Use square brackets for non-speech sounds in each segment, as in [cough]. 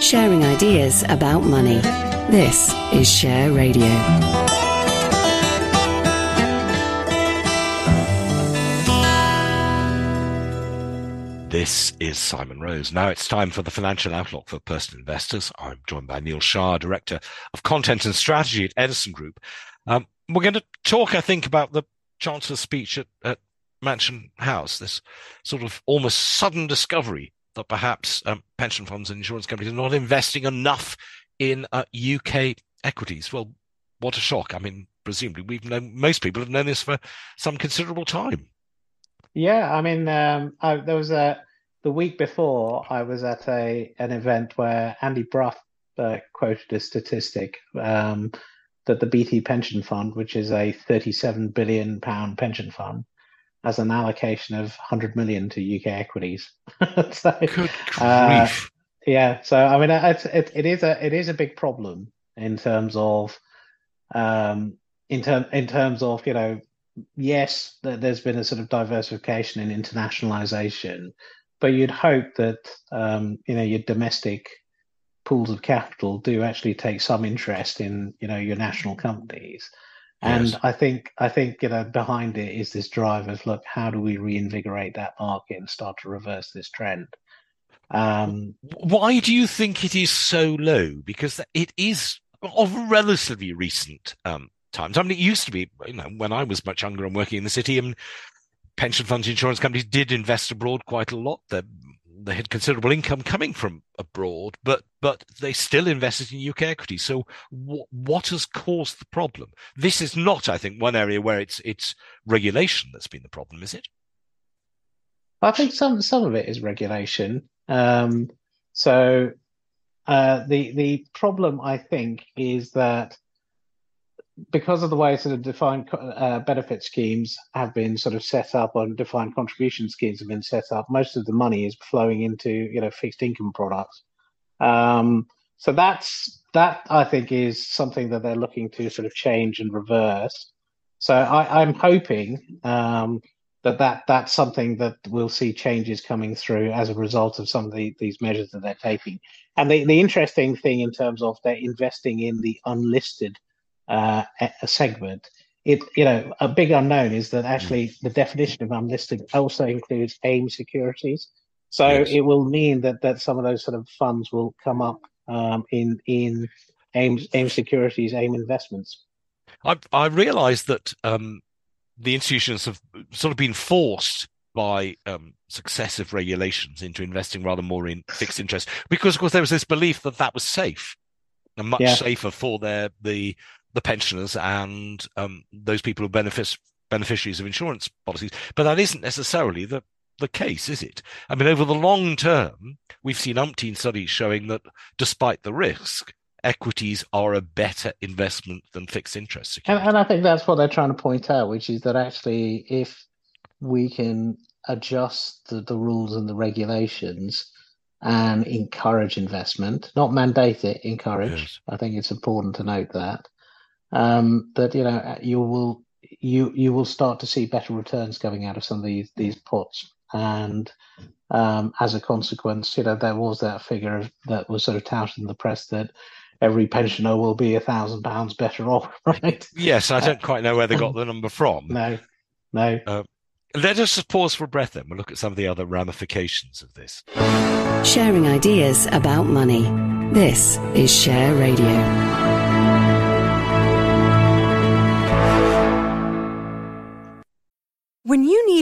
Sharing ideas about money. This is Share Radio. This is Simon Rose. Now it's time for the financial outlook for personal investors. I'm joined by Neil Shah, Director of Content and Strategy at Edison Group. Um, we're going to talk, I think, about the Chancellor's speech at, at Mansion House, this sort of almost sudden discovery that perhaps um, pension funds and insurance companies are not investing enough in uh, UK equities. Well, what a shock. I mean, presumably we've known, most people have known this for some considerable time. Yeah, I mean, um, I, there was a the week before I was at a an event where Andy Brough uh, quoted a statistic um, that the BT Pension Fund, which is a 37 billion pound pension fund, has an allocation of 100 million to UK equities. [laughs] so, Good uh, yeah, so I mean, it's, it, it is a it is a big problem in terms of um, in term in terms of you know yes, there's been a sort of diversification and internationalization, but you'd hope that um, you know your domestic pools of capital do actually take some interest in you know your national companies. And yes. I think I think you know behind it is this drive of look, how do we reinvigorate that market and start to reverse this trend? Um, Why do you think it is so low? Because it is of relatively recent um, times. I mean, it used to be, you know, when I was much younger and working in the city, and pension funds, insurance companies did invest abroad quite a lot. They, they had considerable income coming from abroad, but but they still invested in UK equities. So w- what has caused the problem? This is not, I think, one area where it's it's regulation that's been the problem, is it? I think some some of it is regulation. Um, so uh, the the problem I think is that because of the way sort of defined uh, benefit schemes have been sort of set up or defined contribution schemes have been set up, most of the money is flowing into you know fixed income products. Um, so that's that I think is something that they're looking to sort of change and reverse. So I, am hoping um, that that that's something that we'll see changes coming through as a result of some of the, these measures that they're taking. And the, the interesting thing in terms of they're investing in the unlisted uh, a segment. It, you know, a big unknown is that actually the definition of unlisted also includes AIM securities. So yes. it will mean that that some of those sort of funds will come up um, in in AIM AIM securities, AIM investments. I I realise that um, the institutions have sort of been forced by um, successive regulations into investing rather more in fixed interest because, of course, there was this belief that that was safe and much yeah. safer for their the the pensioners and um, those people who benefit beneficiaries of insurance policies. But that isn't necessarily the the case, is it? I mean, over the long term, we've seen umpteen studies showing that despite the risk, equities are a better investment than fixed interest And, and I think that's what they're trying to point out, which is that actually, if we can adjust the, the rules and the regulations and encourage investment, not mandate it, encourage. Yes. I think it's important to note that um, that you know you will you you will start to see better returns coming out of some of these these puts and um, as a consequence you know there was that figure that was sort of touted in the press that every pensioner will be a thousand pounds better [laughs] off right? Yes i don't quite know where they got the number from. [laughs] No no. Uh, let us just pause for a breath then. We'll look at some of the other ramifications of this. Sharing ideas about money. This is share radio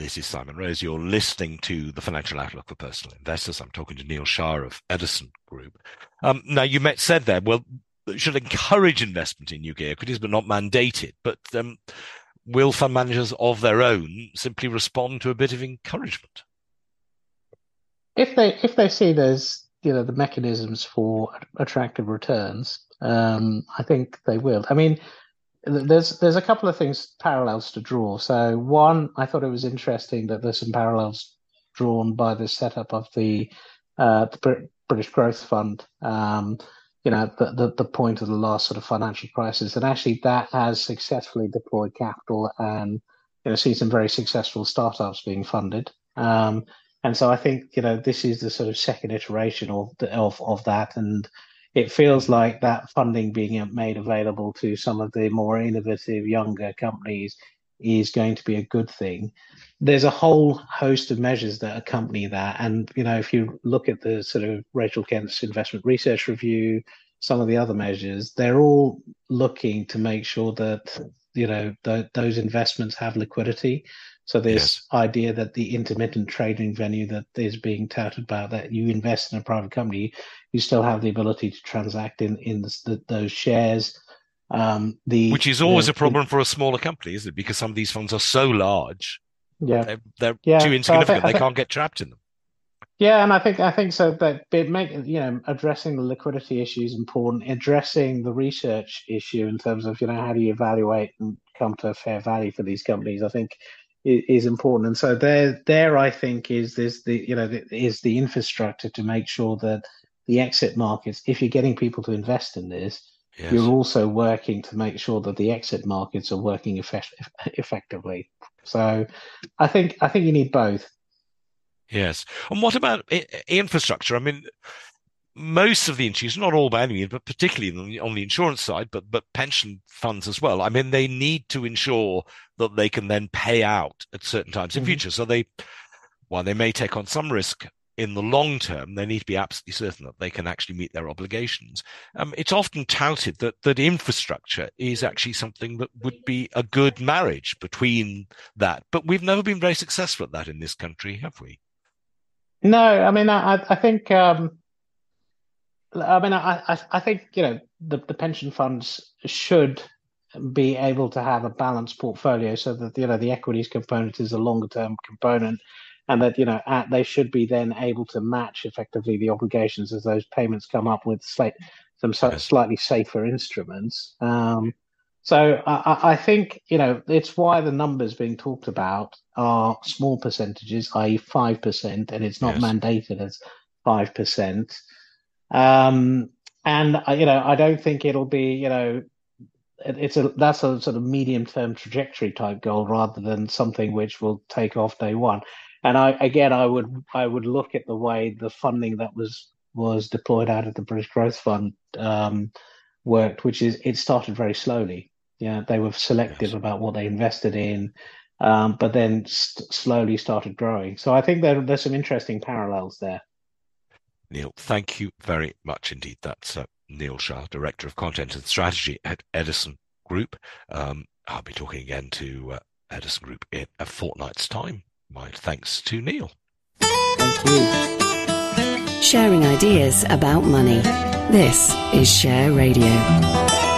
This is Simon Rose. You're listening to the Financial Outlook for Personal Investors. I'm talking to Neil Shah of Edison Group. Um, now, you met, said there, well, should encourage investment in UK equities, but not mandate it. But um, will fund managers of their own simply respond to a bit of encouragement? If they if they see there's you know the mechanisms for attractive returns, um, I think they will. I mean, there's there's a couple of things parallels to draw. So one, I thought it was interesting that there's some parallels drawn by the setup of the, uh, the Business Growth Fund. Um, you know, the, the, the point of the last sort of financial crisis, and actually that has successfully deployed capital and you know seen some very successful startups being funded. Um, and so I think you know this is the sort of second iteration of of of that, and it feels like that funding being made available to some of the more innovative younger companies is going to be a good thing. There's a whole host of measures that accompany that. And, you know, if you look at the sort of Rachel Kent's investment research review, some of the other measures, they're all looking to make sure that, you know, th- those investments have liquidity. So this yes. idea that the intermittent trading venue that is being touted about that you invest in a private company, you still have the ability to transact in in the, the, those shares. Um, the which is always the, a problem for a smaller company, isn't it? Because some of these funds are so large, yeah, they're, they're yeah. too insignificant. So think, I think, they can't get trapped in them. Yeah, and I think I think so that it make you know addressing the liquidity issue is important. Addressing the research issue in terms of you know how do you evaluate and come to a fair value for these companies, I think is important. And so there, there, I think is this the you know is the infrastructure to make sure that the exit markets, if you're getting people to invest in this, yes. you're also working to make sure that the exit markets are working effect- effectively. So, I think I think you need both. Yes, and what about infrastructure? I mean, most of the institutions, not all by any means, but particularly on the, on the, insurance side, but but pension funds as well. I mean, they need to ensure that they can then pay out at certain times in mm-hmm. future. So they, while they may take on some risk in the long term, they need to be absolutely certain that they can actually meet their obligations. Um, it's often touted that that infrastructure is actually something that would be a good marriage between that, but we've never been very successful at that in this country, have we? No, I mean, I, I think. Um I mean, I, I, I think you know the, the pension funds should be able to have a balanced portfolio so that you know the equities component is a longer term component and that you know at, they should be then able to match effectively the obligations as those payments come up with slight, some yes. slightly safer instruments um, so I, I, think you know it's why the numbers being talked about are small percentages i.e. 5% and it's not yes. mandated as 5% um, and uh, you know, I don't think it'll be you know, it's a that's a sort of medium term trajectory type goal rather than something which will take off day one. And I again, I would I would look at the way the funding that was was deployed out of the Business Growth Fund um, worked, which is it started very slowly. Yeah, they were selective yes. about what they invested in, um, but then st- slowly started growing. So I think there, there's some interesting parallels there. Neil, thank you very much indeed. That's uh, Neil Shah, Director of Content and Strategy at Edison Group. Um, I'll be talking again to uh, Edison Group in a fortnight's time. My thanks to Neil. Thank you. Sharing ideas about money. This is Share Radio.